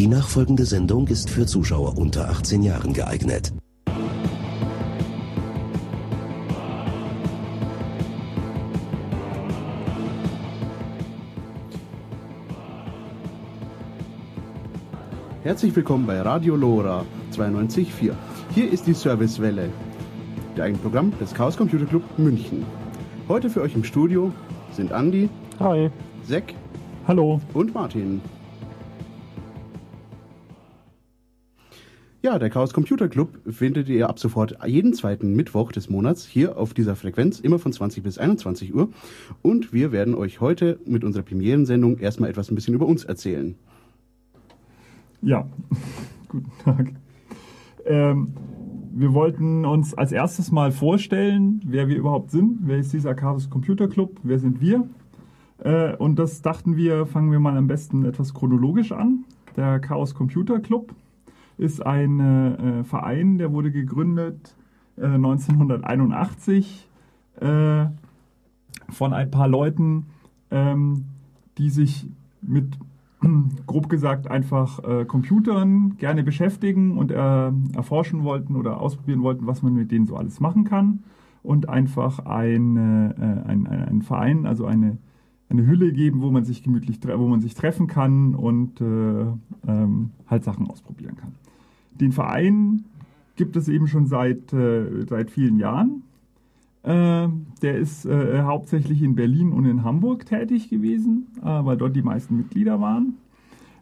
Die nachfolgende Sendung ist für Zuschauer unter 18 Jahren geeignet. Herzlich willkommen bei Radio Lora 92.4. Hier ist die Servicewelle, der Eigenprogramm des Chaos Computer Club München. Heute für euch im Studio sind Andi, Hi. Zack Hallo. und Martin. Ja, der Chaos Computer Club findet ihr ab sofort jeden zweiten Mittwoch des Monats hier auf dieser Frequenz, immer von 20 bis 21 Uhr. Und wir werden euch heute mit unserer Premierensendung erstmal etwas ein bisschen über uns erzählen. Ja, guten Tag. Ähm, wir wollten uns als erstes mal vorstellen, wer wir überhaupt sind. Wer ist dieser Chaos Computer Club? Wer sind wir? Äh, und das dachten wir, fangen wir mal am besten etwas chronologisch an. Der Chaos Computer Club ist ein äh, Verein, der wurde gegründet äh, 1981 äh, von ein paar Leuten, ähm, die sich mit grob gesagt einfach äh, Computern gerne beschäftigen und äh, erforschen wollten oder ausprobieren wollten, was man mit denen so alles machen kann und einfach ein, äh, ein, ein, ein Verein, also eine, eine Hülle geben, wo man sich gemütlich, wo man sich treffen kann und äh, ähm, halt Sachen ausprobieren kann. Den Verein gibt es eben schon seit, äh, seit vielen Jahren. Äh, der ist äh, hauptsächlich in Berlin und in Hamburg tätig gewesen, äh, weil dort die meisten Mitglieder waren.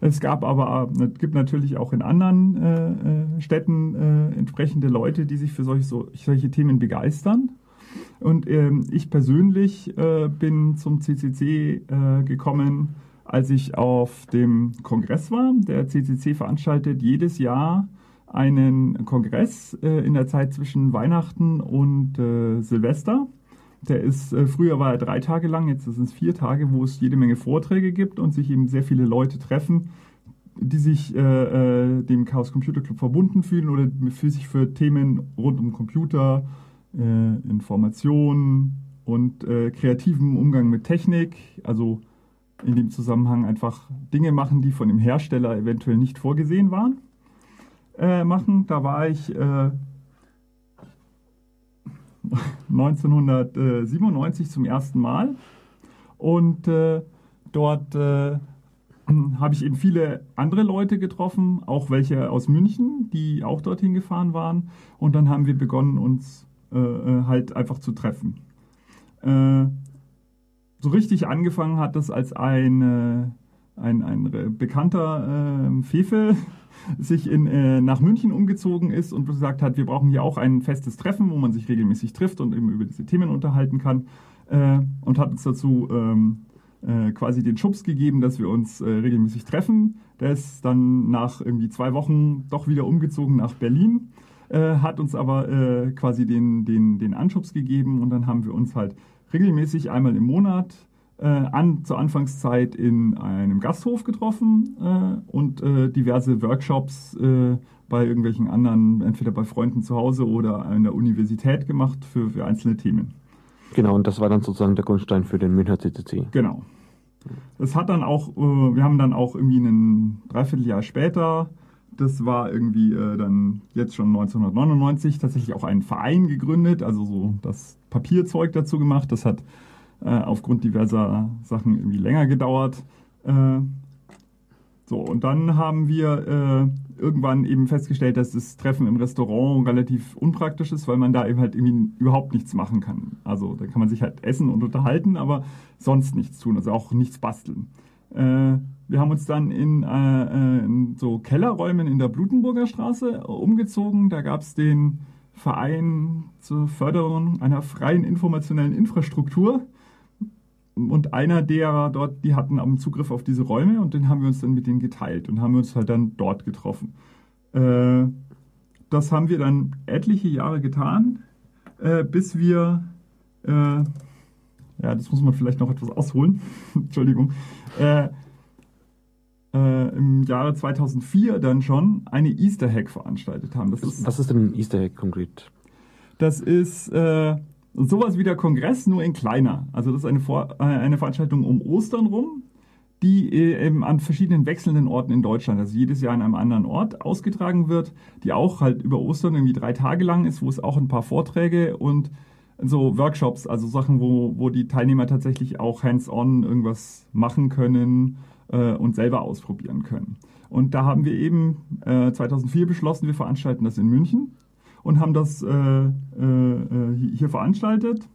Es gab aber äh, gibt natürlich auch in anderen äh, Städten entsprechende Leute, die sich für solche, so, solche Themen begeistern. Und ähm, ich persönlich bin zum CCC gekommen, als ich auf dem Kongress war. Der CCC veranstaltet jedes Jahr einen Kongress äh, in der Zeit zwischen Weihnachten und äh, Silvester. Der ist, äh, früher war er drei Tage lang, jetzt sind es vier Tage, wo es jede Menge Vorträge gibt und sich eben sehr viele Leute treffen, die sich äh, äh, dem Chaos Computer Club verbunden fühlen oder für sich für Themen rund um Computer, äh, Information und kreativen Umgang mit Technik, also in dem Zusammenhang einfach Dinge machen, die von dem Hersteller eventuell nicht vorgesehen waren, äh, machen. Da war ich äh, 1997 zum ersten Mal und äh, dort äh, habe ich eben viele andere Leute getroffen, auch welche aus München, die auch dorthin gefahren waren. Und dann haben wir begonnen, uns äh, äh, halt einfach zu treffen. So richtig angefangen hat das als ein, äh, ein, ein bekannter äh, Fefe sich in, äh, nach München umgezogen ist und gesagt hat, wir brauchen hier auch ein festes Treffen, wo man sich regelmäßig trifft und eben über diese Themen unterhalten kann. Äh, und hat uns dazu ähm, äh, quasi den Schubs gegeben, dass wir uns äh, regelmäßig treffen. Der ist dann nach irgendwie zwei Wochen doch wieder umgezogen nach Berlin, äh, hat uns aber äh, quasi den, den, den Anschubs gegeben und dann haben wir uns halt regelmäßig einmal im Monat äh, an, zur Anfangszeit in einem Gasthof getroffen äh, und äh, diverse Workshops äh, bei irgendwelchen anderen, entweder bei Freunden zu Hause oder an der Universität gemacht für, für einzelne Themen. Genau, und das war dann sozusagen der Grundstein für den Münchner CCC. Genau. Das hat dann auch, äh, wir haben dann auch irgendwie ein Dreivierteljahr später, das war irgendwie äh, dann jetzt schon 1999, tatsächlich auch einen Verein gegründet, also so das Papierzeug dazu gemacht. Das hat äh, aufgrund diverser Sachen irgendwie länger gedauert. Äh, so, und dann haben wir äh, irgendwann eben festgestellt, dass das Treffen im Restaurant relativ unpraktisch ist, weil man da eben halt irgendwie überhaupt nichts machen kann. Also da kann man sich halt essen und unterhalten, aber sonst nichts tun, also auch nichts basteln. Äh, wir haben uns dann in, äh, in so Kellerräumen in der Blutenburger Straße umgezogen. Da gab es den Verein zur Förderung einer freien informationellen Infrastruktur. Und einer derer dort, die hatten am Zugriff auf diese Räume und den haben wir uns dann mit denen geteilt und haben uns halt dann dort getroffen. Äh, das haben wir dann etliche Jahre getan, äh, bis wir, äh, ja, das muss man vielleicht noch etwas ausholen, Entschuldigung, äh, äh, im Jahre 2004 dann schon eine Easter Hack veranstaltet haben. Das ist, Was ist denn ein Easter Egg konkret? das ist äh, sowas wie der Kongress, nur in kleiner. Also das ist eine, Vor äh, eine Veranstaltung um Ostern rum. die äh, eben an verschiedenen wechselnden Orten in Deutschland, also jedes Jahr an einem anderen Ort ausgetragen wird, die auch halt über Ostern irgendwie drei Tage lang ist, wo es auch ein paar Vorträge und so Workshops, also Sachen, wo, wo die Teilnehmer tatsächlich auch hands-on irgendwas machen können äh, und selber ausprobieren können. Und da haben wir eben äh, 2004 beschlossen, wir veranstalten das in München und haben das äh, äh, äh hier veranstaltet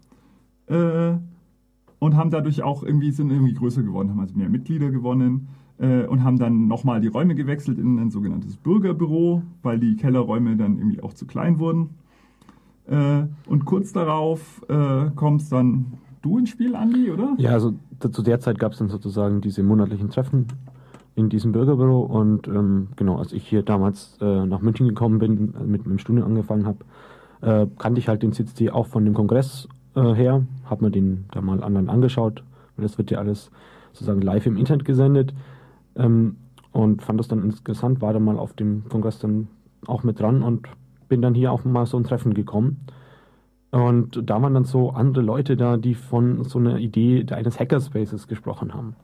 und haben dadurch auch irgendwie, sind irgendwie größer geworden, haben also mehr Mitglieder gewonnen und haben dann nochmal die Räume gewechselt in ein sogenanntes Bürgerbüro, weil die Kellerräume dann irgendwie auch zu klein wurden. Und kurz darauf äh, kommst dann du ins Spiel, Andi, oder? Ja, also zu der Zeit gab es dann sozusagen diese monatlichen Treffen in diesem Bürgerbüro und ähm, genau, als ich hier damals äh, nach München gekommen bin, mit meinem Studium angefangen habe, äh, kannte ich halt den CCC auch von dem Kongress äh, her, habe mir den da mal anderen angeschaut, weil das wird ja alles sozusagen live im Internet gesendet ähm, und fand das dann interessant, war dann mal auf dem Kongress dann auch mit dran und bin dann hier auch mal so ein Treffen gekommen. Und da waren dann so andere Leute da, die von so einer Idee eines Hackerspaces gesprochen haben.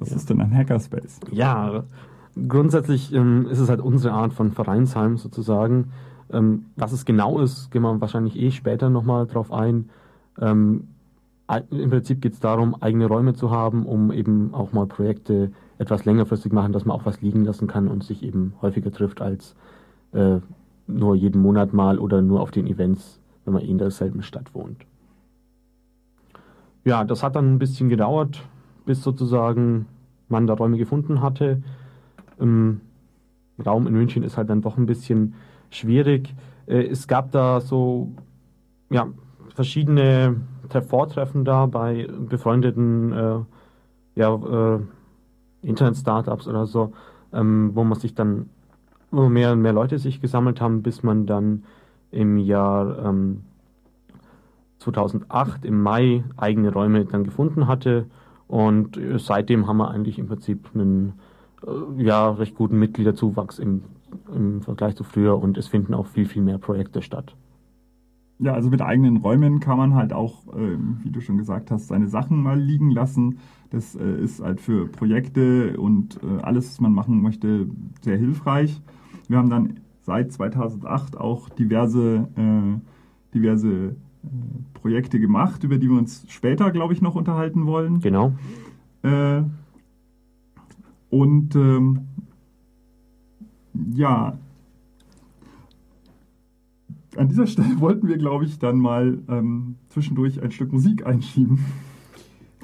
Was ja. ist denn ein Hackerspace? Ja, grundsätzlich ähm, ist es halt unsere Art von Vereinsheim sozusagen. Ähm, was es genau ist, gehen wir wahrscheinlich eh später nochmal drauf ein. Ähm, Im Prinzip geht es darum, eigene Räume zu haben, um eben auch mal Projekte etwas längerfristig machen, dass man auch was liegen lassen kann und sich eben häufiger trifft als äh, nur jeden Monat mal oder nur auf den Events, wenn man eh in derselben Stadt wohnt. Ja, das hat dann ein bisschen gedauert, bis sozusagen man da Räume gefunden hatte. Im Raum in München ist halt dann doch ein bisschen schwierig. Äh, es gab da so ja, verschiedene Vortreffen da bei befreundeten äh, ja, äh, Internet-Startups oder so, ähm, wo man sich dann wo mehr und mehr Leute sich gesammelt haben, bis man dann im Jahr ähm, 2008 im Mai eigene Räume dann gefunden hatte und äh, seitdem haben wir eigentlich im Prinzip einen äh, ja, recht guten Mitgliederzuwachs im, im Vergleich zu früher und es finden auch viel, viel mehr Projekte statt. Ja, also mit eigenen Räumen kann man halt auch, äh, wie du schon gesagt hast, seine Sachen mal liegen lassen. Das äh, ist halt für Projekte und äh, alles, was man machen möchte, sehr hilfreich. Wir haben dann seit 2008 auch diverse, äh, diverse Projekte gemacht, über die wir uns später, glaube ich, noch unterhalten wollen. Genau. Äh, und ähm, ja, an dieser Stelle wollten wir, glaube ich, dann mal ähm, zwischendurch ein Stück Musik einschieben.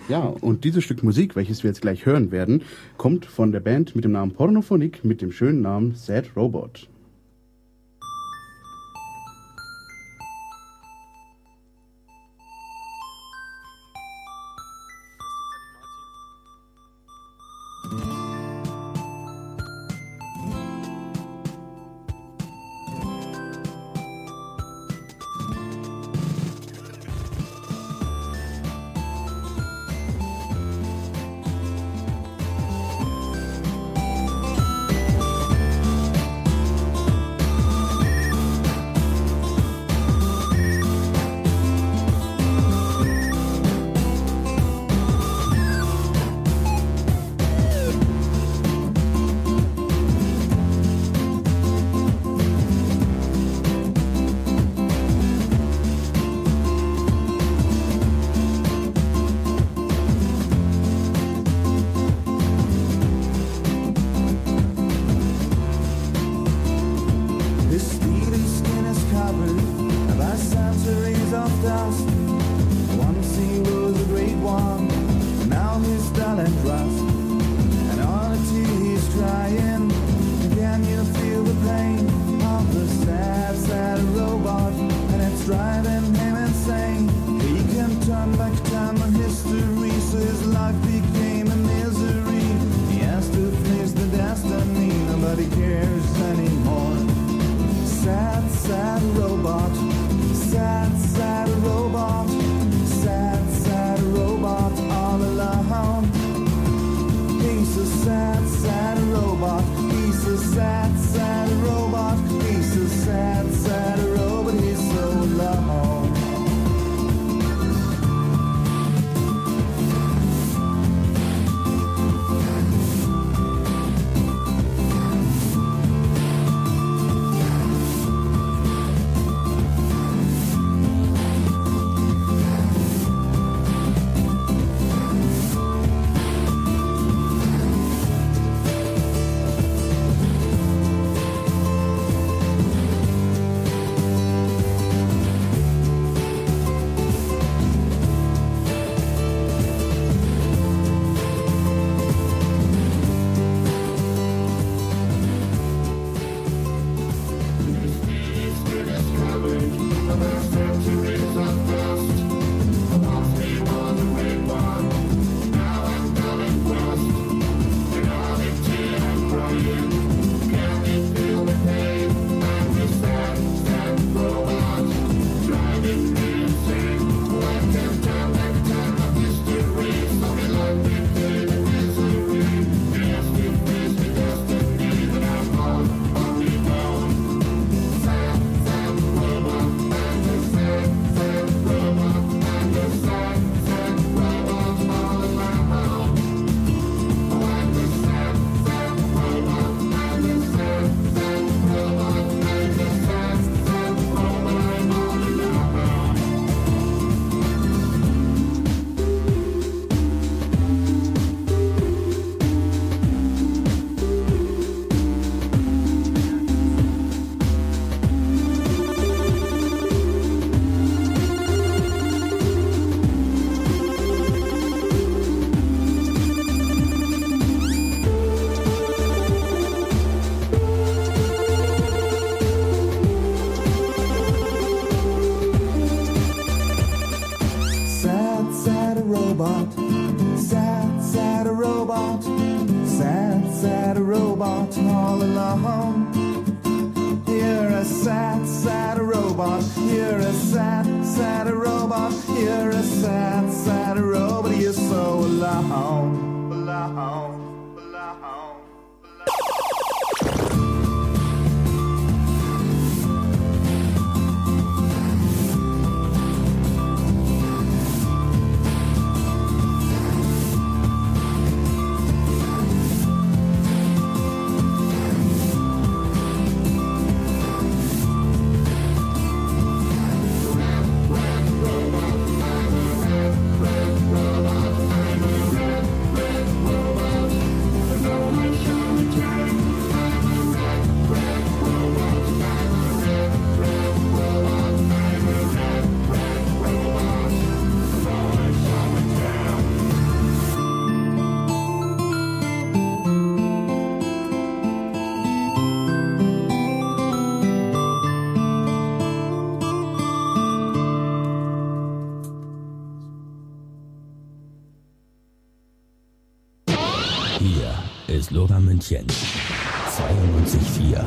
Ja, und dieses Stück Musik, welches wir jetzt gleich hören werden, kommt von der Band mit dem Namen Pornophonik mit dem schönen Namen Sad Robot. München. 92.4.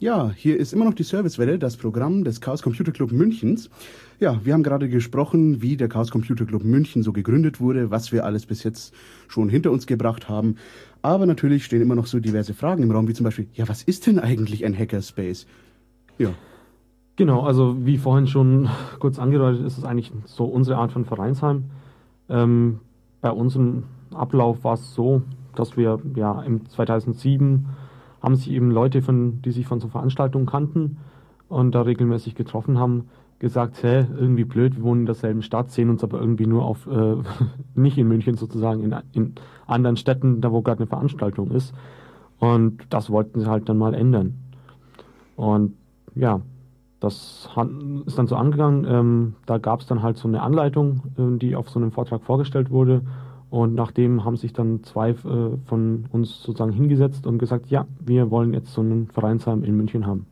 Ja, hier ist immer noch die Servicewelle, das Programm des Chaos Computer Club Münchens. Ja, wir haben gerade gesprochen, wie der Chaos Computer Club München so gegründet wurde, was wir alles bis jetzt schon hinter uns gebracht haben. Aber natürlich stehen immer noch so diverse Fragen im Raum, wie zum Beispiel, ja, was ist denn eigentlich ein Hackerspace? Ja, Genau, also wie vorhin schon kurz angedeutet, ist es eigentlich so unsere Art von Vereinsheim. Ähm, bei unserem Ablauf war es so, dass wir ja im 2007 haben sich eben Leute, von, die sich von so Veranstaltungen kannten und da regelmäßig getroffen haben, gesagt, hä, irgendwie blöd, wir wohnen in derselben Stadt, sehen uns aber irgendwie nur auf, äh, nicht in München sozusagen, in, in anderen Städten, da wo gerade eine Veranstaltung ist. Und das wollten sie halt dann mal ändern. Und ja, das ist dann so angegangen. Ähm, da gab es dann halt so eine Anleitung, äh, die auf so einem Vortrag vorgestellt wurde. Und nachdem haben sich dann zwei äh, von uns sozusagen hingesetzt und gesagt, ja, wir wollen jetzt so einen Vereinsheim in München haben.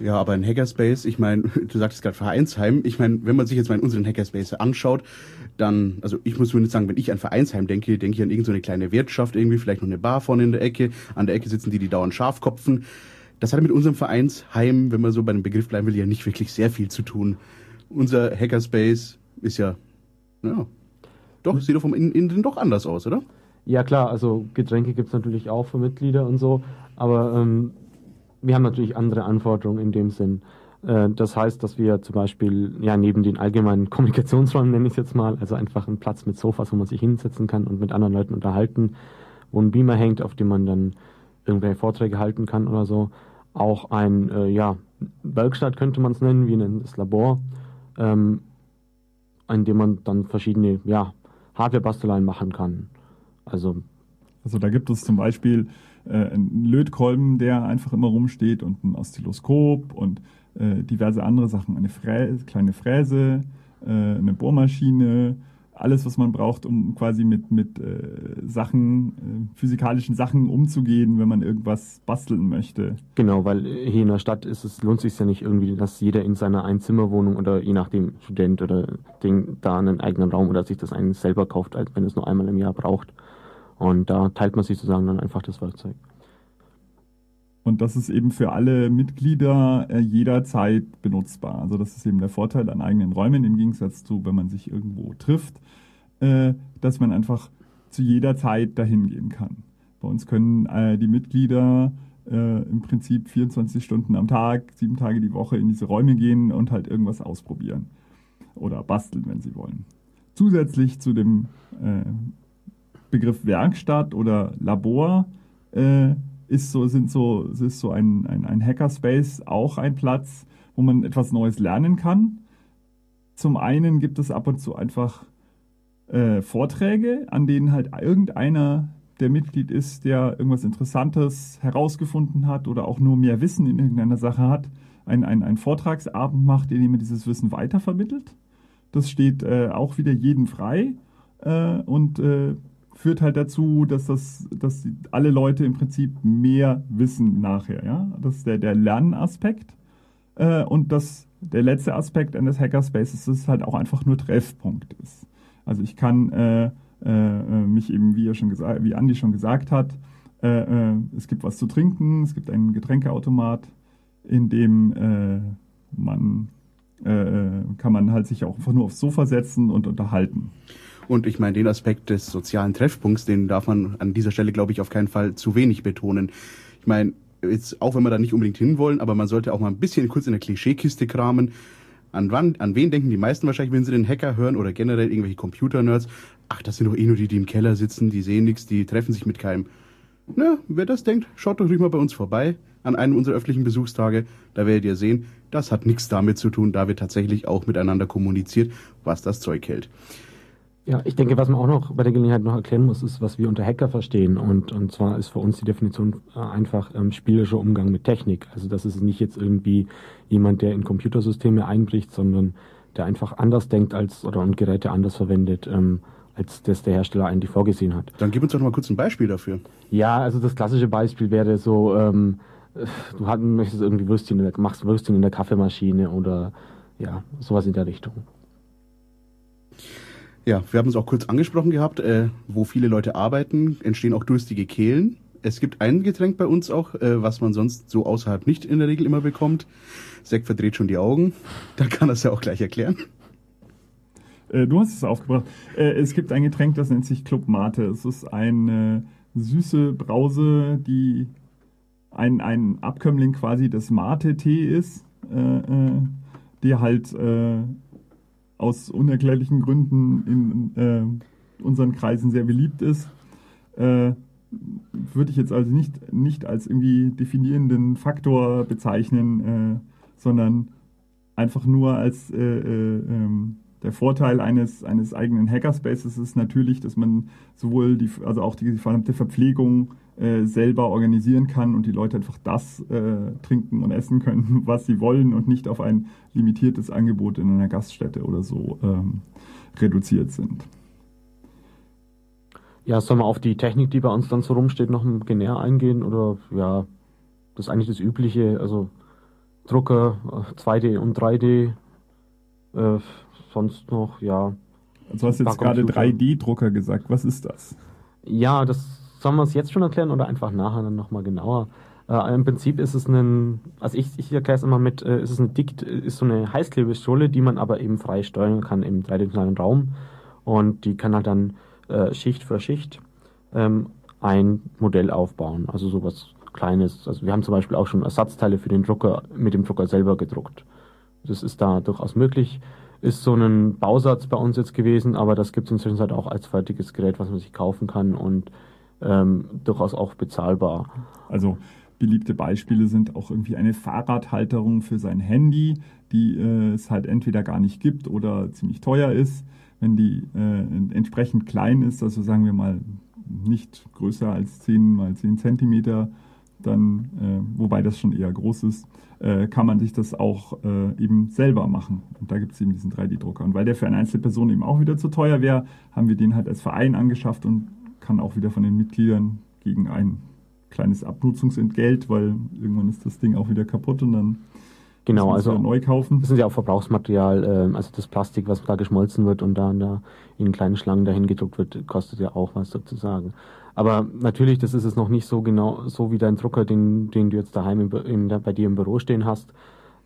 Ja, aber ein Hackerspace, ich meine, du sagtest gerade Vereinsheim, ich meine, wenn man sich jetzt mal in unseren Hackerspace anschaut, dann, also ich muss zumindest sagen, wenn ich an Vereinsheim denke, denke ich an irgendeine so kleine Wirtschaft, irgendwie vielleicht noch eine Bar vorne in der Ecke, an der Ecke sitzen die, die dauernd Schafkopfen. Das hat mit unserem Vereinsheim, wenn man so bei dem Begriff bleiben will, ja nicht wirklich sehr viel zu tun. Unser Hackerspace ist ja, ja, doch, sieht doch vom Innen, Innen doch anders aus, oder? Ja klar, also Getränke gibt es natürlich auch für Mitglieder und so, aber ähm, wir haben natürlich andere Anforderungen in dem Sinn. Äh, das heißt, dass wir zum Beispiel ja neben den allgemeinen Kommunikationsräumen, nenne ich es jetzt mal, also einfach einen Platz mit Sofas, wo man sich hinsetzen kann und mit anderen Leuten unterhalten, wo ein Beamer hängt, auf dem man dann irgendwelche Vorträge halten kann oder so, auch ein, äh, ja, Werkstatt könnte man es nennen, wir nennen es Labor, ähm, in dem man dann verschiedene, ja, Hardware-Basteleien machen kann. Also Also da gibt es zum Beispiel äh, einen Lötkolben, der einfach immer rumsteht und ein Oszilloskop und äh, diverse andere Sachen. Eine Frä kleine Fräse, äh, eine Bohrmaschine, alles, was man braucht, um quasi mit, mit äh, Sachen, äh, physikalischen Sachen umzugehen, wenn man irgendwas basteln möchte. Genau, weil hier in der Stadt ist es, lohnt sich ja nicht irgendwie, dass jeder in seiner Einzimmerwohnung oder je nachdem Student oder Ding da einen eigenen Raum oder sich das einen selber kauft, als wenn es nur einmal im Jahr braucht. Und da teilt man sich sozusagen dann einfach das Werkzeug. Und das ist eben für alle Mitglieder äh, jederzeit benutzbar. Also das ist eben der Vorteil an eigenen Räumen im Gegensatz zu, wenn man sich irgendwo trifft, äh, dass man einfach zu jeder Zeit dahin gehen kann. Bei uns können äh, die Mitglieder im Prinzip 24 Stunden am Tag, sieben Tage die Woche in diese Räume gehen und halt irgendwas ausprobieren oder basteln, wenn sie wollen. Zusätzlich zu dem Begriff Werkstatt oder Labor ist so, sind so, ist so ein, ein, ein Hackerspace auch ein Platz, wo man etwas Neues lernen kann. Zum einen gibt es ab und zu einfach äh, Vorträge, an denen halt irgendeiner, der Mitglied ist, der irgendwas Interessantes herausgefunden hat oder auch nur mehr Wissen in irgendeiner Sache hat, einen ein Vortragsabend macht, in dem er dieses Wissen weitervermittelt. Das steht äh, auch wieder jedem frei äh, und äh, führt halt dazu, dass das, dass alle Leute im Prinzip mehr wissen nachher. Ja? Das ist der, der Lernaspekt. Äh, und das, der letzte Aspekt eines Hackerspaces ist halt auch einfach nur Treffpunkt ist. Also ich kann äh, äh, äh, mich eben, wie, er schon gesagt, wie Andi schon gesagt hat, äh, äh, es gibt was zu trinken, es gibt einen Getränkeautomat, in dem äh, man kann man halt sich auch einfach nur aufs Sofa setzen und unterhalten. Und ich meine, den Aspekt des sozialen Treffpunkts, den darf man an dieser Stelle, glaube ich, auf keinen Fall zu wenig betonen. Ich meine, jetzt, auch wenn wir da nicht unbedingt hinwollen, aber man sollte auch mal ein bisschen kurz in der Klischeekiste kramen. An, wann, an wen denken die meisten wahrscheinlich, wenn sie den Hacker hören oder generell irgendwelche Computer-Nerds? Ach, das sind doch eh nur die, die im Keller sitzen, die sehen nichts, die treffen sich mit keinem. Na, wer das denkt, schaut doch ruhig mal bei uns vorbei an einem unserer öffentlichen Besuchstage. Da werdet ihr sehen, das hat nichts damit zu tun, da wird tatsächlich auch miteinander kommuniziert, was das Zeug hält. Ja, ich denke, was man auch noch bei der Gelegenheit noch erklären muss, ist, was wir unter Hacker verstehen. Und, und zwar ist für uns die Definition äh, einfach ähm, spielerischer Umgang mit Technik. Also das ist nicht jetzt irgendwie jemand, der in Computersysteme einbricht, sondern der einfach anders denkt als oder und Geräte anders verwendet, ähm, als das der Hersteller eigentlich vorgesehen hat. Dann gib uns doch mal kurz ein Beispiel dafür. Ja, also das klassische Beispiel wäre so, ähm, du hat, möchtest irgendwie Würstchen, der, machst Würstchen in der Kaffeemaschine oder ja, sowas in der Richtung. Ja, wir haben es auch kurz angesprochen gehabt, äh, wo viele Leute arbeiten, entstehen auch durstige Kehlen. Es gibt ein Getränk bei uns auch, äh, was man sonst so außerhalb nicht in der Regel immer bekommt. Sekt verdreht schon die Augen. Da kann er es ja auch gleich erklären. Äh, du hast es aufgebracht. Äh, es gibt ein Getränk, das nennt sich Club Mate. Es ist eine süße Brause, die ein, ein Abkömmling quasi des Mate-Tee ist, äh, äh, der halt aus unerklärlichen Gründen in äh, unseren Kreisen sehr beliebt ist. Äh, würde ich jetzt also nicht, nicht als irgendwie definierenden Faktor bezeichnen, äh, sondern einfach nur als äh, äh, ähm, der Vorteil eines, eines eigenen Hackerspaces ist natürlich, dass man sowohl die, also auch die verdammte Verpflegung äh, selber organisieren kann und die Leute einfach das äh, trinken und essen können, was sie wollen und nicht auf ein limitiertes Angebot in einer Gaststätte oder so ähm, reduziert sind. Ja, sollen wir auf die Technik, die bei uns dann so rumsteht, noch näher eingehen? Oder ja, das ist eigentlich das Übliche, also Drucker, 2D und 3D, äh, sonst noch, ja. Also hast du jetzt gerade Computer. 3D-Drucker gesagt. Was ist das? Ja, das sollen wir es jetzt schon erklären oder einfach nachher dann nochmal genauer? Äh, Im Prinzip ist es ein, also ich, ich erkläre es immer mit, äh, ist es eine Dikt, ist so eine Heißklebepistole, die man aber eben frei steuern kann im dreidimensionalen Raum. Und die kann halt dann äh, Schicht für Schicht ähm, ein Modell aufbauen. Also sowas Kleines. Also wir haben zum Beispiel auch schon Ersatzteile für den Drucker mit dem Drucker selber gedruckt. Das ist da durchaus möglich. Ist so ein Bausatz bei uns jetzt gewesen, aber das gibt es inzwischen halt auch als fertiges Gerät, was man sich kaufen kann und ähm, durchaus auch bezahlbar. Also beliebte Beispiele sind auch irgendwie eine Fahrradhalterung für sein Handy, die äh, es halt entweder gar nicht gibt oder ziemlich teuer ist. Wenn die äh, entsprechend klein ist, also sagen wir mal nicht größer als 10 mal 10 Zentimeter, dann, äh, wobei das schon eher groß ist, äh, kann man sich das auch äh, eben selber machen. Und da gibt es eben diesen 3D-Drucker. Und weil der für eine Einzelperson eben auch wieder zu teuer wäre, haben wir den halt als Verein angeschafft und kann auch wieder von den Mitgliedern gegen ein kleines Abnutzungsentgelt, weil irgendwann ist das Ding auch wieder kaputt und dann Genau, also neu kaufen. Das ist ja auch Verbrauchsmaterial, ähm, also das Plastik, was da geschmolzen wird und dann da in kleinen Schlangen dahin gedruckt wird, kostet ja auch was sozusagen. Aber natürlich, das ist es noch nicht so genau, so wie dein Drucker, den, den du jetzt daheim im, in, bei dir im Büro stehen hast,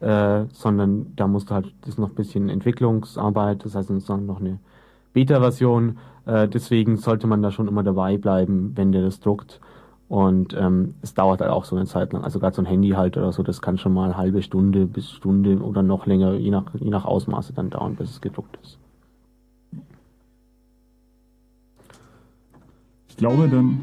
äh, sondern da musst du halt, das ist noch ein bisschen Entwicklungsarbeit, das heißt sozusagen noch eine Beta-Version, äh, deswegen sollte man da schon immer dabei bleiben, wenn der das druckt. Und ähm, es dauert halt auch so eine Zeit lang. Also gerade so ein Handy halt oder so, das kann schon mal halbe Stunde bis Stunde oder noch länger, je nach, je nach Ausmaße dann dauern, bis es gedruckt ist. Ich glaube dann.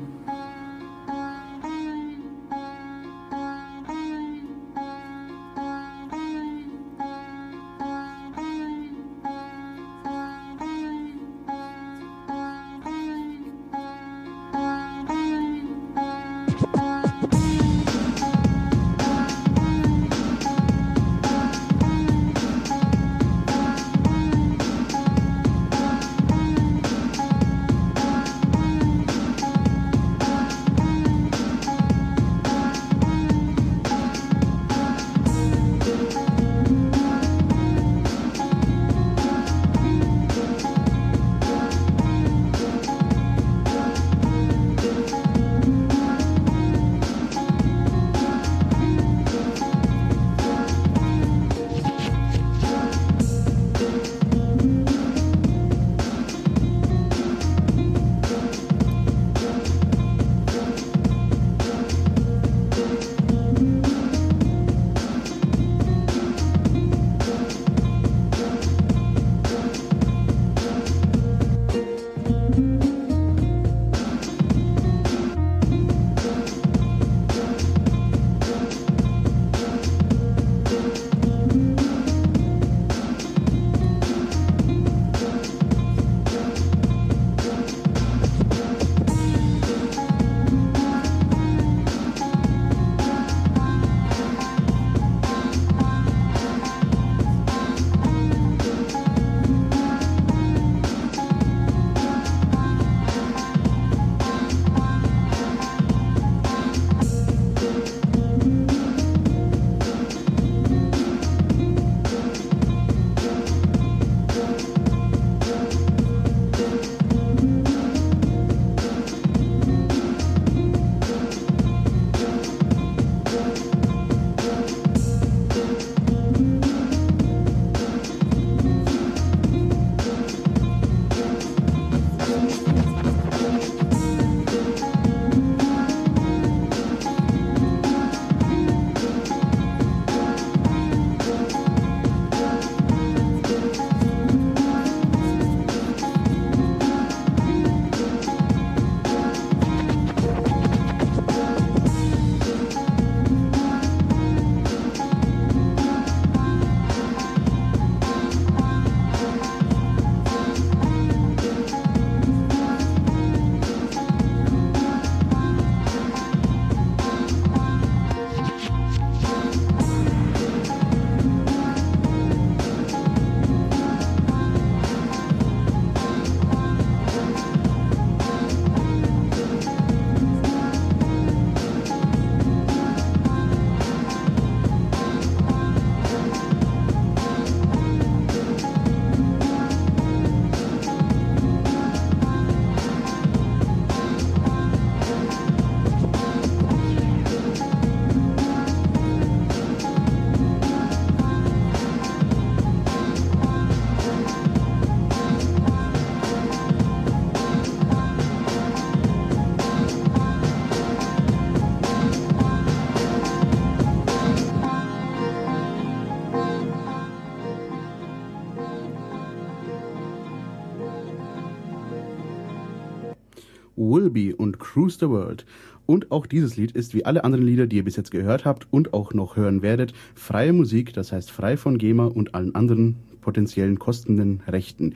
Cruise the World. Und auch dieses Lied ist wie alle anderen Lieder, die ihr bis jetzt gehört habt und auch noch hören werdet, freie Musik, das heißt frei von GEMA und allen anderen potenziellen kostenden Rechten.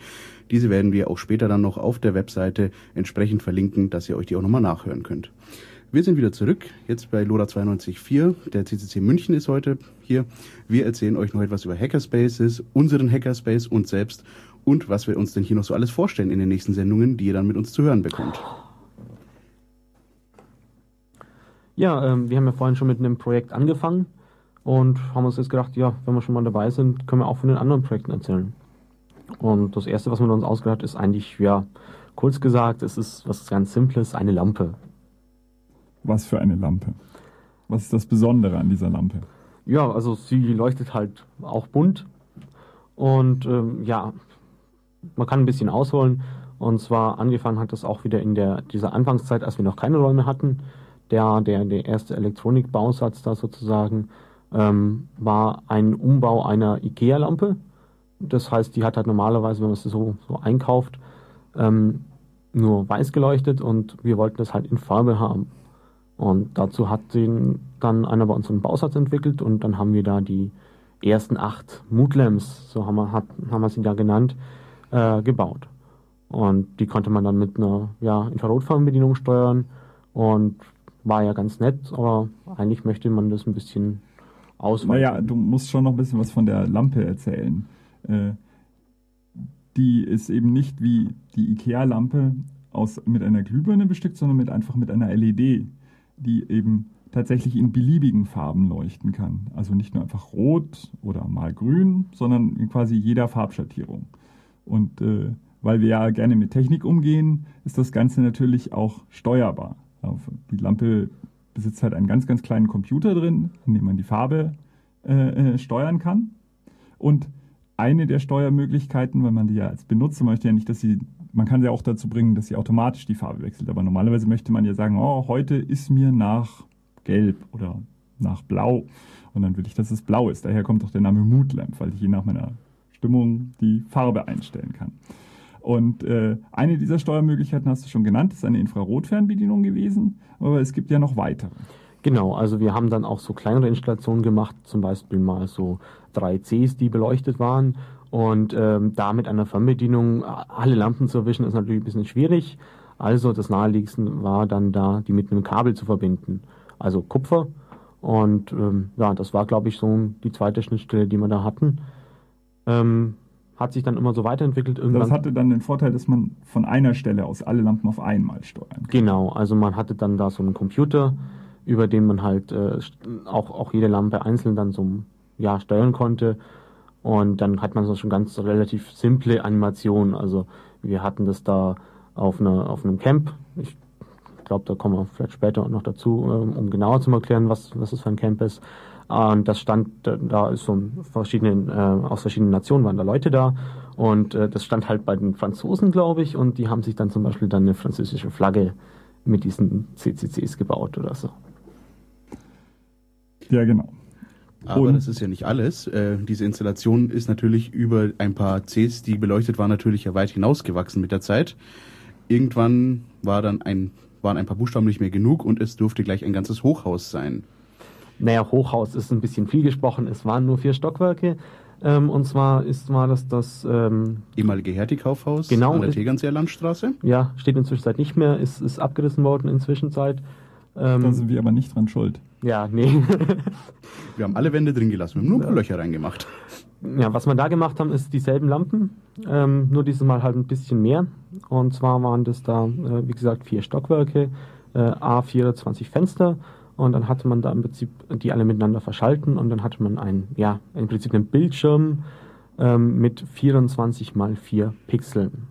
Diese werden wir auch später dann noch auf der Webseite entsprechend verlinken, dass ihr euch die auch nochmal nachhören könnt. Wir sind wieder zurück, jetzt bei Lola 92.4. Der CCC München ist heute hier. Wir erzählen euch noch etwas über Hackerspaces, unseren Hackerspace und selbst und was wir uns denn hier noch so alles vorstellen in den nächsten Sendungen, die ihr dann mit uns zu hören bekommt. Ja, ähm, wir haben ja vorhin schon mit einem Projekt angefangen und haben uns jetzt gedacht, ja, wenn wir schon mal dabei sind, können wir auch von den anderen Projekten erzählen. Und das erste, was man uns ausgedacht hat, ist eigentlich, ja, kurz gesagt, es ist was ganz Simples, eine Lampe. Was für eine Lampe? Was ist das Besondere an dieser Lampe? Ja, also sie leuchtet halt auch bunt und ähm, ja, man kann ein bisschen ausholen. Und zwar angefangen hat das auch wieder in der dieser Anfangszeit, als wir noch keine Räume hatten. Der, der, der erste Elektronikbausatz da sozusagen ähm, war ein Umbau einer IKEA-Lampe. Das heißt, die hat halt normalerweise, wenn man es so, so einkauft, ähm, nur weiß geleuchtet und wir wollten das halt in Farbe haben. Und dazu hat den dann einer bei uns einen Bausatz entwickelt und dann haben wir da die ersten acht Moodlamps, so haben wir, hat, haben wir sie da genannt, äh, gebaut. Und die konnte man dann mit einer ja, Infrarotfernbedienung steuern und war ja ganz nett, aber eigentlich möchte man das ein bisschen ausweiten. Naja, du musst schon noch ein bisschen was von der Lampe erzählen. Äh, die ist eben nicht wie die IKEA-Lampe mit einer Glühbirne bestückt, sondern mit, einfach mit einer LED, die eben tatsächlich in beliebigen Farben leuchten kann. Also nicht nur einfach rot oder mal grün, sondern in quasi jeder Farbschattierung. Und äh, weil wir ja gerne mit Technik umgehen, ist das Ganze natürlich auch steuerbar. Die Lampe besitzt halt einen ganz, ganz kleinen Computer drin, in dem man die Farbe äh, äh, steuern kann. Und eine der Steuermöglichkeiten, weil man die ja als Benutzer möchte ja nicht, dass sie, man kann sie auch dazu bringen, dass sie automatisch die Farbe wechselt. Aber normalerweise möchte man ja sagen, oh, heute ist mir nach Gelb oder nach Blau. Und dann will ich, dass es blau ist. Daher kommt auch der Name Mood Lamp, weil ich je nach meiner Stimmung die Farbe einstellen kann. Und äh, eine dieser Steuermöglichkeiten hast du schon genannt, ist eine Infrarotfernbedienung gewesen, aber es gibt ja noch weitere. Genau, also wir haben dann auch so kleinere Installationen gemacht, zum Beispiel mal so drei Cs, die beleuchtet waren. Und ähm, da mit einer Fernbedienung alle Lampen zu erwischen, ist natürlich ein bisschen schwierig. Also das naheliegendste war dann da, die mit einem Kabel zu verbinden. Also Kupfer. Und ähm, ja, das war, glaube ich, so die zweite Schnittstelle, die wir da hatten. Ähm, hat sich dann immer so weiterentwickelt. Irgendwann das hatte dann den Vorteil, dass man von einer Stelle aus alle Lampen auf einmal steuern kann. Genau, also man hatte dann da so einen Computer, über den man halt äh, auch, auch jede Lampe einzeln dann so ja, steuern konnte. Und dann hat man so schon ganz relativ simple Animationen. Also wir hatten das da auf, einer, auf einem Camp. Ich glaube, da kommen wir vielleicht später noch dazu, ähm, um genauer zu erklären, was, was das für ein Camp ist. Und das stand, da ist so verschiedenen, äh, aus verschiedenen Nationen waren da Leute da. Und äh, das stand halt bei den Franzosen, glaube ich, und die haben sich dann zum Beispiel dann eine französische Flagge mit diesen CCCs gebaut oder so. Ja, genau. Aber und das ist ja nicht alles. Äh, diese Installation ist natürlich über ein paar Cs, die beleuchtet waren, natürlich ja weit hinausgewachsen mit der Zeit. Irgendwann war dann ein, waren ein paar Buchstaben nicht mehr genug und es durfte gleich ein ganzes Hochhaus sein. Naja, Hochhaus ist ein bisschen viel gesprochen. Es waren nur vier Stockwerke. Ähm, und zwar ist war das das ähm, ehemalige Hertie-Kaufhaus genau, an der Tegernseer Landstraße. Ja, steht inzwischen nicht mehr, ist, ist abgerissen worden inzwischen Zeit. Ähm, da sind wir aber nicht dran schuld. Ja, nee. wir haben alle Wände drin gelassen, wir haben nur ein paar Löcher reingemacht. Ja, was wir da gemacht haben, ist dieselben Lampen, ähm, nur dieses Mal halt ein bisschen mehr. Und zwar waren das da, äh, wie gesagt, vier Stockwerke, äh, A24 Fenster und dann hatte man da im Prinzip die alle miteinander verschalten und dann hatte man ein, ja, im Prinzip einen Bildschirm ähm, mit 24 mal 4 Pixeln.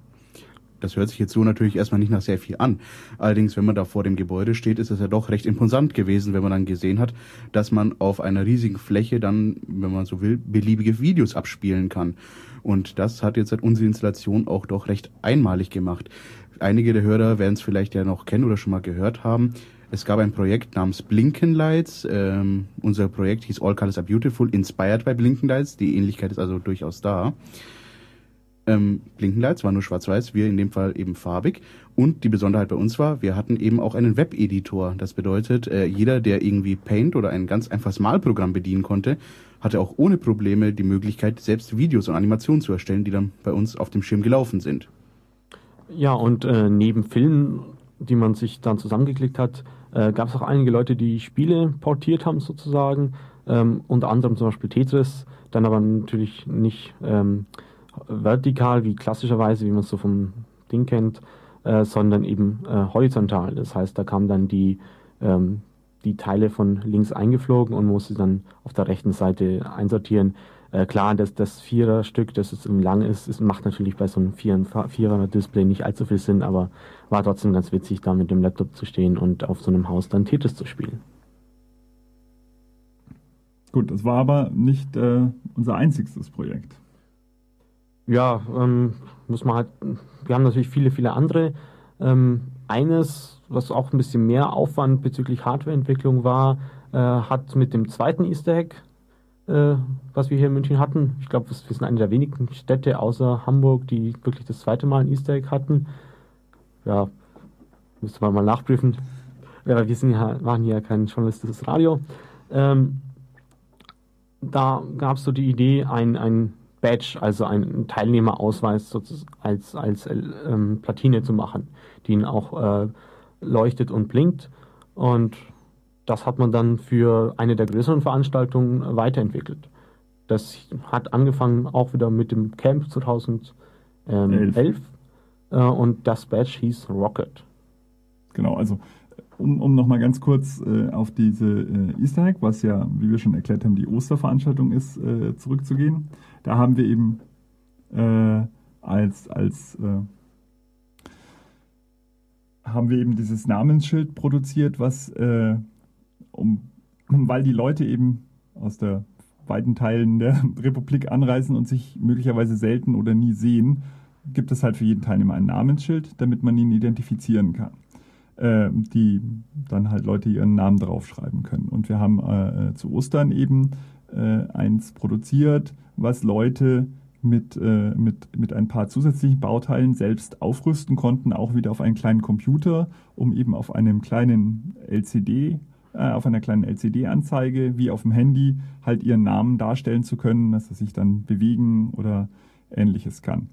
Das hört sich jetzt so natürlich erstmal nicht nach sehr viel an. Allerdings, wenn man da vor dem Gebäude steht, ist es ja doch recht imposant gewesen, wenn man dann gesehen hat, dass man auf einer riesigen Fläche dann, wenn man so will, beliebige Videos abspielen kann. Und das hat jetzt seit unserer Installation auch doch recht einmalig gemacht. Einige der Hörer werden es vielleicht ja noch kennen oder schon mal gehört haben. Es gab ein Projekt namens Blinken Lights. Ähm, unser Projekt hieß All Colors Are Beautiful, inspired by Blinken Lights. Die Ähnlichkeit ist also durchaus da. Ähm, Blinkenlights war nur schwarz-weiß, wir in dem Fall eben farbig. Und die Besonderheit bei uns war, wir hatten eben auch einen Webeditor. Das bedeutet, äh, jeder, der irgendwie Paint oder ein ganz einfaches Malprogramm bedienen konnte, hatte auch ohne Probleme die Möglichkeit, selbst Videos und Animationen zu erstellen, die dann bei uns auf dem Schirm gelaufen sind. Ja, und äh, neben Filmen, die man sich dann zusammengeklickt hat, äh, gab es auch einige Leute, die Spiele portiert haben sozusagen. Ähm, unter anderem zum Beispiel Tetris, dann aber natürlich nicht ähm, vertikal wie klassischerweise, wie man es so vom Ding kennt, äh, sondern eben äh, horizontal. Das heißt, da kamen dann die, ähm, die Teile von links eingeflogen und musste dann auf der rechten Seite einsortieren. Äh, klar, dass das Vierer-Stück, das es lang ist, es macht natürlich bei so einem Vierer-Display nicht allzu viel Sinn, aber war trotzdem ganz witzig, da mit dem Laptop zu stehen und auf so einem Haus dann Tetris zu spielen. Gut, das war aber nicht äh, unser einziges Projekt. Ja, ähm, muss man halt, wir haben natürlich viele, viele andere. Ähm, eines, was auch ein bisschen mehr Aufwand bezüglich Hardwareentwicklung war, äh, hat mit dem zweiten Easter Egg äh, was wir hier in München hatten. Ich glaube, wir sind eine der wenigen Städte außer Hamburg, die wirklich das zweite Mal ein Easter Egg hatten. Ja, müsste man mal nachprüfen. Ja, wir sind ja, machen hier kein journalistisches Radio. Ähm, da gab es so die Idee, ein, ein Badge, also einen Teilnehmerausweis als, als ähm, Platine zu machen, die ihn auch äh, leuchtet und blinkt. Und das hat man dann für eine der größeren Veranstaltungen weiterentwickelt. Das hat angefangen auch wieder mit dem Camp 2011 Elf. Äh, und das Badge hieß Rocket. Genau, also um, um nochmal ganz kurz äh, auf diese äh, Easter Egg, was ja, wie wir schon erklärt haben, die Osterveranstaltung ist, äh, zurückzugehen. Da haben wir eben äh, als, als äh, haben wir eben dieses Namensschild produziert, was äh, um, weil die Leute eben aus der weiten Teilen der Republik anreisen und sich möglicherweise selten oder nie sehen, gibt es halt für jeden Teilnehmer ein Namensschild, damit man ihn identifizieren kann. Äh, die dann halt Leute ihren Namen draufschreiben können. Und wir haben äh, zu Ostern eben äh, eins produziert, was Leute mit, äh, mit, mit ein paar zusätzlichen Bauteilen selbst aufrüsten konnten, auch wieder auf einen kleinen Computer, um eben auf einem kleinen LCD äh, auf einer kleinen LCD-Anzeige wie auf dem Handy halt ihren Namen darstellen zu können, dass er sich dann bewegen oder ähnliches kann.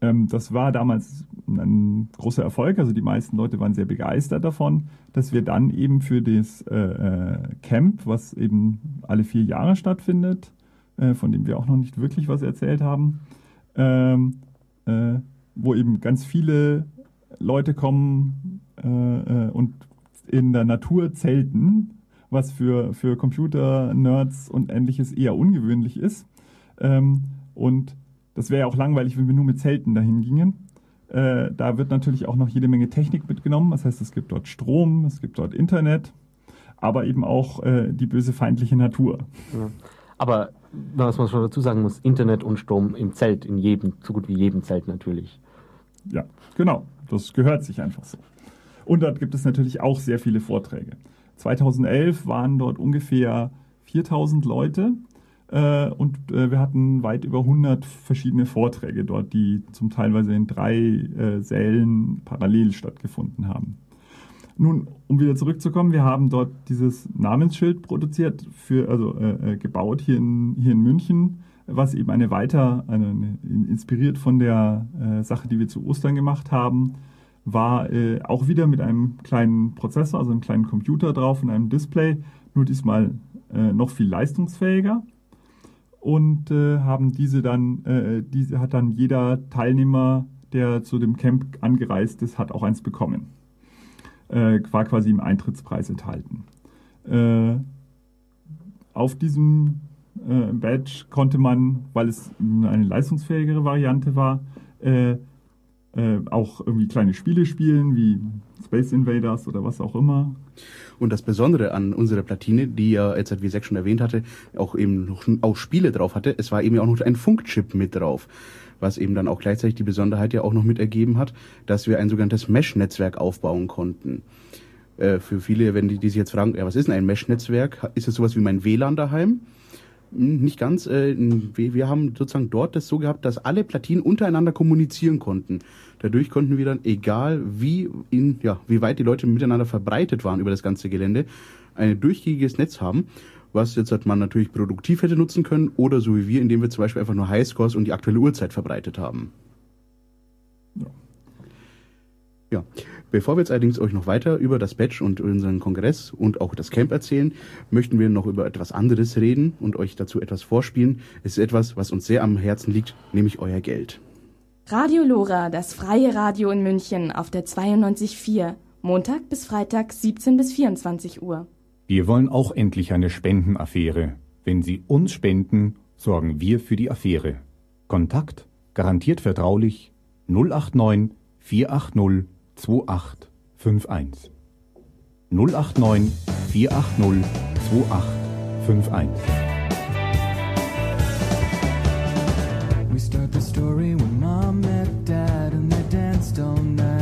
Ähm, das war damals ein großer Erfolg, also die meisten Leute waren sehr begeistert davon, dass wir dann eben für das äh, äh Camp, was eben alle vier Jahre stattfindet, äh, von dem wir auch noch nicht wirklich was erzählt haben, ähm, äh, wo eben ganz viele Leute kommen äh, und in der Natur zelten, was für, für Computer-Nerds und ähnliches eher ungewöhnlich ist. Ähm, und das wäre ja auch langweilig, wenn wir nur mit Zelten dahin gingen. Äh, da wird natürlich auch noch jede Menge Technik mitgenommen. Das heißt, es gibt dort Strom, es gibt dort Internet, aber eben auch äh, die böse feindliche Natur. Ja. Aber was man schon dazu sagen muss, Internet und Strom im Zelt, in jedem, so gut wie jedem Zelt natürlich. Ja, genau. Das gehört sich einfach so. Und dort gibt es natürlich auch sehr viele Vorträge. 2011 waren dort ungefähr 4000 Leute äh, und äh, wir hatten weit über 100 verschiedene Vorträge dort, die zum Teilweise in drei äh, Sälen parallel stattgefunden haben. Nun, um wieder zurückzukommen, wir haben dort dieses Namensschild produziert, für, also äh, äh, gebaut hier in, hier in München, was eben eine weiter, eine, eine, inspiriert von der äh, Sache, die wir zu Ostern gemacht haben, war äh, auch wieder mit einem kleinen Prozessor, also einem kleinen Computer drauf und einem Display, nur diesmal äh, noch viel leistungsfähiger. Und äh, haben diese dann, äh, diese hat dann jeder Teilnehmer, der zu dem Camp angereist ist, hat auch eins bekommen. Äh, war quasi im Eintrittspreis enthalten. Äh, auf diesem Badge konnte man, weil es eine leistungsfähigere Variante war, äh, auch irgendwie kleine Spiele spielen, wie Space Invaders oder was auch immer. Und das Besondere an unserer Platine, die ja, als wie Zack schon erwähnt hatte, auch eben noch, auch Spiele drauf hatte, es war eben auch noch ein Funkchip mit drauf. Was eben dann auch gleichzeitig die Besonderheit ja auch noch mit ergeben hat, dass wir ein sogenanntes Mesh-Netzwerk aufbauen konnten. Äh, für viele, wenn die, die sich jetzt fragen, ja, was ist denn ein Mesh-Netzwerk? Ist es sowas wie mein WLAN daheim? Hm, Nicht ganz. Äh, wir, haben sozusagen dort das so gehabt, dass alle Platinen untereinander kommunizieren konnten. Dadurch konnten wir dann, egal wie, in, ja, wie weit die Leute miteinander verbreitet waren über das ganze Gelände, ein durchgängiges Netz haben, was jetzt hat man natürlich produktiv hätte nutzen können oder so wie wir, indem wir zum Beispiel einfach nur Highscores und die aktuelle Uhrzeit verbreitet haben. Ja, bevor wir jetzt allerdings euch noch weiter über das Badge und unseren Kongress und auch das Camp erzählen, möchten wir noch über etwas anderes reden und euch dazu etwas vorspielen. Es ist etwas, was uns sehr am Herzen liegt, nämlich euer Geld. Radio Lora, das freie Radio in München auf der 92.4. Montag bis Freitag 17 bis 24 Uhr. Wir wollen auch endlich eine Spendenaffäre. Wenn Sie uns spenden, sorgen wir für die Affäre. Kontakt garantiert vertraulich 089 480 2851. 089 480 2851. We start the story when mom met dad and they danced all night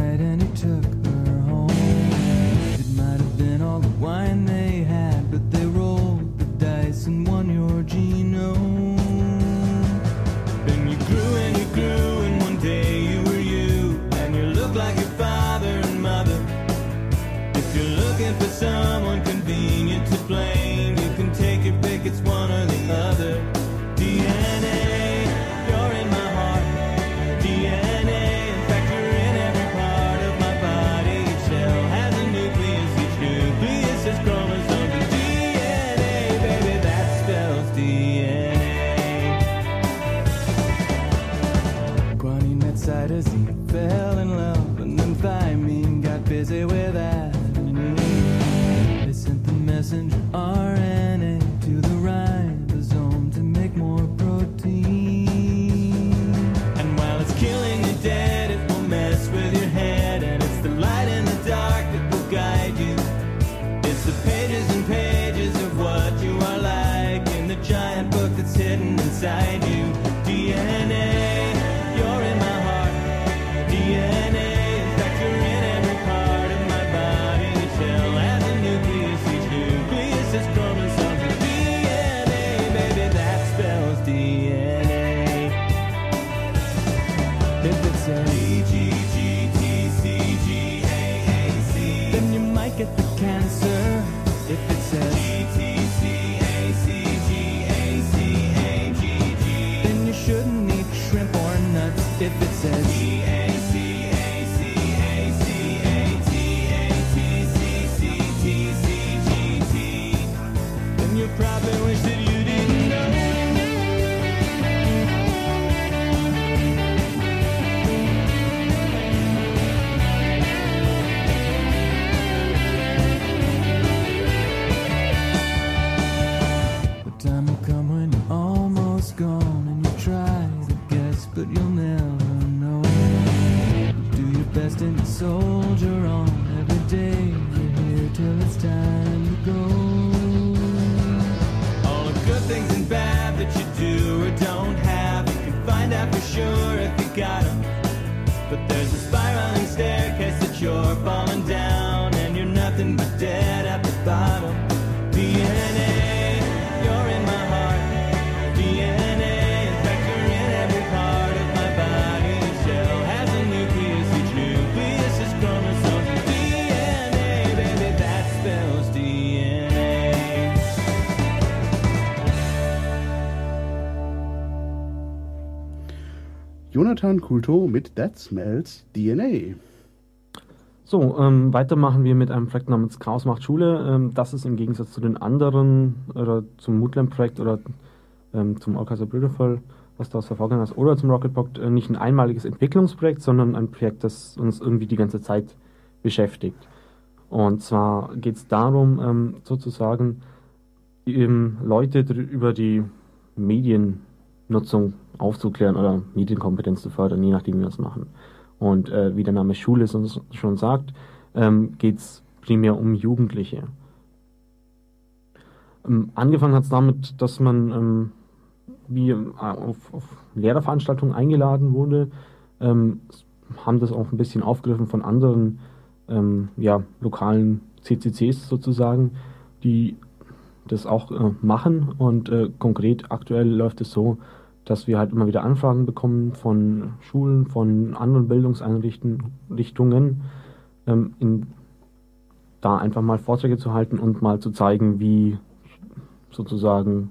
Kulto mit That Smells DNA. So, ähm, weiter machen wir mit einem Projekt namens Chaos macht Schule. Ähm, das ist im Gegensatz zu den anderen oder zum Moodland-Projekt oder ähm, zum Orchester Brüderfall, was daraus hervorgegangen ist, oder zum Rocketbox äh, nicht ein einmaliges Entwicklungsprojekt, sondern ein Projekt, das uns irgendwie die ganze Zeit beschäftigt. Und zwar geht es darum, ähm, sozusagen Leute über die Mediennutzung aufzuklären oder Medienkompetenz zu fördern, je nachdem, wie wir es machen. Und äh, wie der Name Schule es uns schon sagt, ähm, geht es primär um Jugendliche. Ähm, angefangen hat es damit, dass man ähm, wie ähm, auf, auf Lehrerveranstaltungen eingeladen wurde, ähm, haben das auch ein bisschen aufgegriffen von anderen ähm, ja, lokalen CCCs sozusagen, die das auch äh, machen und äh, konkret aktuell läuft es so, dass wir halt immer wieder Anfragen bekommen von Schulen, von anderen Bildungseinrichtungen, ähm, in, da einfach mal Vorträge zu halten und mal zu zeigen, wie sozusagen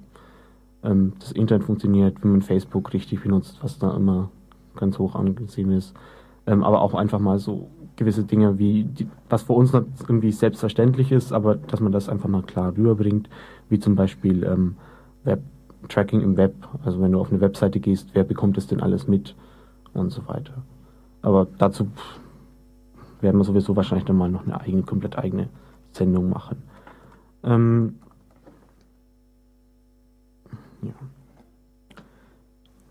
ähm, das Internet funktioniert, wie man Facebook richtig benutzt, was da immer ganz hoch angesehen ist. Ähm, aber auch einfach mal so gewisse Dinge wie, die, was für uns irgendwie selbstverständlich ist, aber dass man das einfach mal klar rüberbringt, wie zum Beispiel ähm, Web-Tracking im Web. Also wenn du auf eine Webseite gehst, wer bekommt es denn alles mit und so weiter. Aber dazu werden wir sowieso wahrscheinlich dann mal noch eine eigene, komplett eigene Sendung machen. Ähm, ja.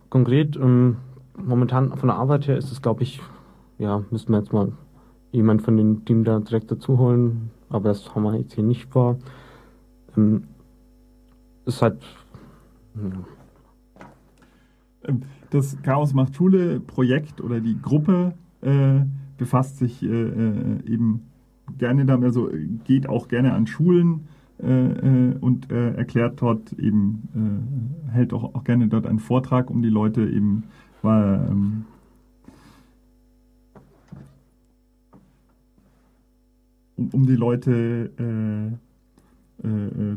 Konkret, ähm, momentan von der Arbeit her ist es, glaube ich, ja, müssten wir jetzt mal jemand von dem Team da direkt dazu holen, aber das haben wir jetzt hier nicht vor. Ähm, ist halt. Ja. Das Chaos macht Schule Projekt oder die Gruppe äh, befasst sich äh, äh eben gerne damit, also geht auch gerne an Schulen äh, äh und äh, erklärt dort eben, hält auch, auch gerne dort einen Vortrag, um die Leute eben weil, ähm, um, die Leute äh, äh,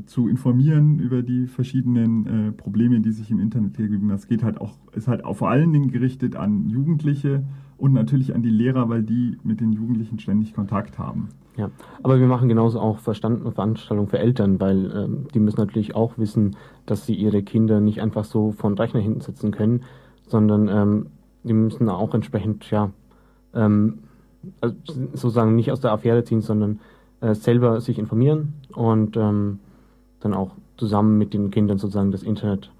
zu informieren über die verschiedenen äh, Probleme, die sich im Internet ergeben. Das geht halt auch, ist halt auch vor allen Dingen gerichtet an Jugendliche und natürlich an die Lehrer, weil die mit den Jugendlichen ständig Kontakt haben. Ja, aber wir machen genauso auch Veranstaltungen für Eltern, weil ähm, die müssen natürlich auch wissen, dass sie ihre Kinder nicht einfach so von Rechner hinten setzen können, sondern ähm, die müssen auch entsprechend ja ähm, also sozusagen nicht aus der Affäre ziehen, sondern äh, selber sich informieren und ähm, dann auch zusammen mit den Kindern sozusagen das Internet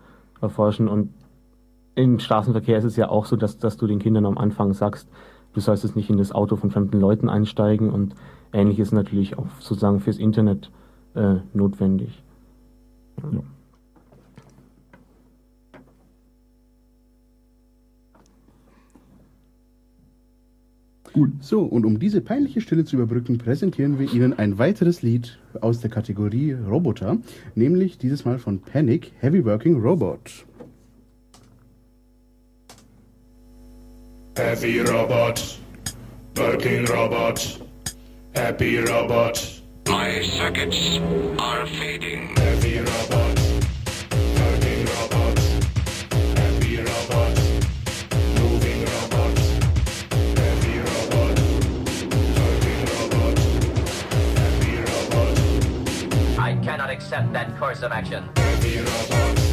erforschen. Und im Straßenverkehr ist es ja auch so, dass, dass du den Kindern am Anfang sagst, du sollst jetzt nicht in das Auto von fremden Leuten einsteigen und ähnlich ist natürlich auch sozusagen fürs Internet äh, notwendig. Ja. Gut. So, und um diese peinliche Stille zu überbrücken, präsentieren wir Ihnen ein weiteres Lied aus der Kategorie Roboter, nämlich dieses Mal von Panic, Heavy Working Robot. Heavy Robot, Working Robot, Happy Robot. My circuits are fading. Heavy Robot. Accept that course of action.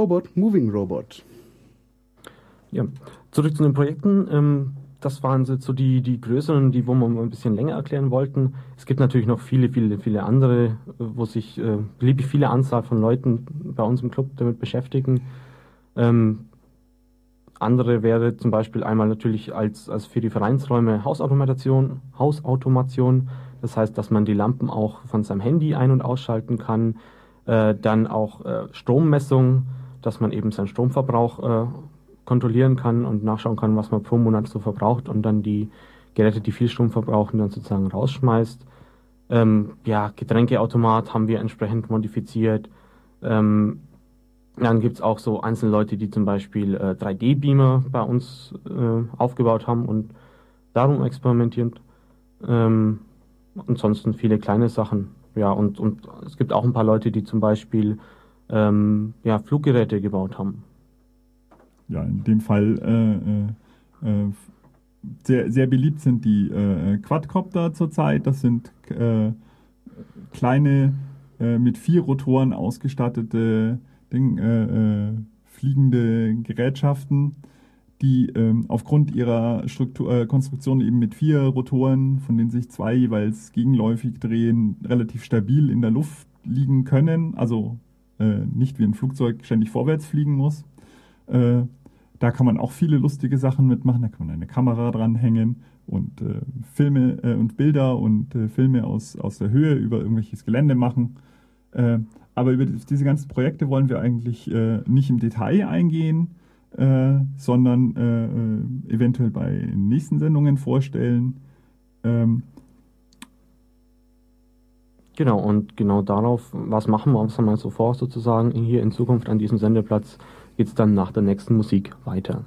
Robot, Moving Robot. Ja, zurück zu den Projekten. Ähm, das waren so die, die größeren, die wo wir mal ein bisschen länger erklären wollten. Es gibt natürlich noch viele, viele, viele andere, wo sich äh, beliebig viele Anzahl von Leuten bei uns im Club damit beschäftigen. Ähm, andere wäre zum Beispiel einmal natürlich als, als für die Vereinsräume Hausautomation, Hausautomation. Das heißt, dass man die Lampen auch von seinem Handy ein- und ausschalten kann. Äh, dann auch äh, Strommessung, dass man eben seinen Stromverbrauch äh, kontrollieren kann und nachschauen kann, was man pro Monat so verbraucht und dann die Geräte, die viel Strom verbrauchen, dann sozusagen rausschmeißt. Ähm, ja, Getränkeautomat haben wir entsprechend modifiziert. Ähm, dann gibt es auch so einzelne Leute, die zum Beispiel äh, 3D-Beamer bei uns äh, aufgebaut haben und darum experimentieren. Ähm, ansonsten viele kleine Sachen. Ja, und, und es gibt auch ein paar Leute, die zum Beispiel ähm, ja, Fluggeräte gebaut haben. Ja, in dem Fall äh, äh, äh sehr, sehr beliebt sind die äh, Quadcopter zurzeit. Das sind äh, kleine, äh, mit vier Rotoren ausgestattete Ding, fliegende Gerätschaften, die ähm, aufgrund ihrer Struktur, Konstruktion eben mit vier Rotoren, von denen sich zwei jeweils gegenläufig drehen, relativ stabil in der Luft liegen können. Also nicht wie ein Flugzeug ständig vorwärts fliegen muss. Da kann man auch viele lustige Sachen mitmachen. Da kann man eine Kamera dranhängen und äh, Filme äh, und Bilder und äh, Filme aus, aus der Höhe über irgendwelches Gelände machen. Äh, aber über diese ganzen Projekte wollen wir eigentlich äh, nicht im Detail eingehen, äh, sondern eventuell bei nächsten Sendungen vorstellen. Ähm, Genau, und genau darauf, was machen wir uns mal so vor, sozusagen hier in Zukunft an diesem Sendeplatz, geht es dann nach der nächsten Musik weiter.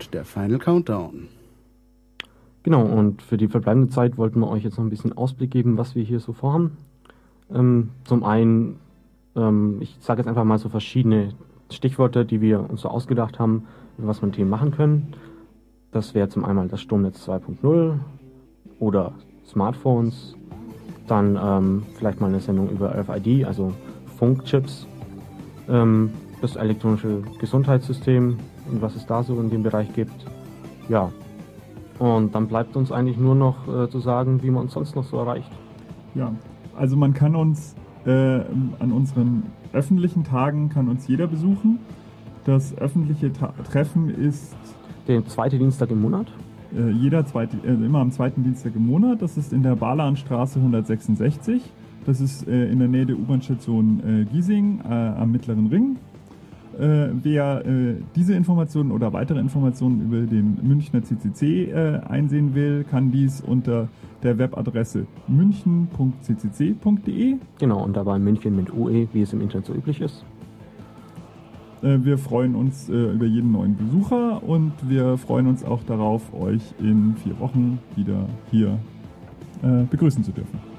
Und der Final Countdown. Genau, und für die verbleibende Zeit wollten wir euch jetzt noch ein bisschen Ausblick geben, was wir hier so vorhaben. Ähm, zum einen, ähm, ich sage jetzt einfach mal so verschiedene Stichworte, die wir uns so ausgedacht haben, was wir ein Thema machen können. Das wäre zum einen das Stromnetz 2.0 oder Smartphones. Dann ähm, vielleicht mal eine Sendung über RFID, also Funkchips. Ähm, das elektronische Gesundheitssystem und was es da so in dem Bereich gibt. Ja. Und dann bleibt uns eigentlich nur noch äh, zu sagen, wie man uns sonst noch so erreicht. Ja, also man kann uns äh, an unseren öffentlichen Tagen kann uns jeder besuchen. Das öffentliche Ta Treffen ist Der zweite Dienstag im Monat. äh, jeder zweite, äh, immer am zweiten Dienstag im Monat. Das ist in der Balanstraße 166. Das ist äh, in der Nähe der U-Bahn-Station äh, Giesing am Mittleren Ring. Äh, wer äh, diese Informationen oder weitere Informationen über den Münchner CCC äh, einsehen will, kann dies unter der Webadresse münchen.ccc.de. Genau, und dabei München mit UE, wie es im Internet so üblich ist. Äh, wir freuen uns äh, über jeden neuen Besucher und wir freuen uns auch darauf, euch in vier Wochen wieder hier äh, begrüßen zu dürfen.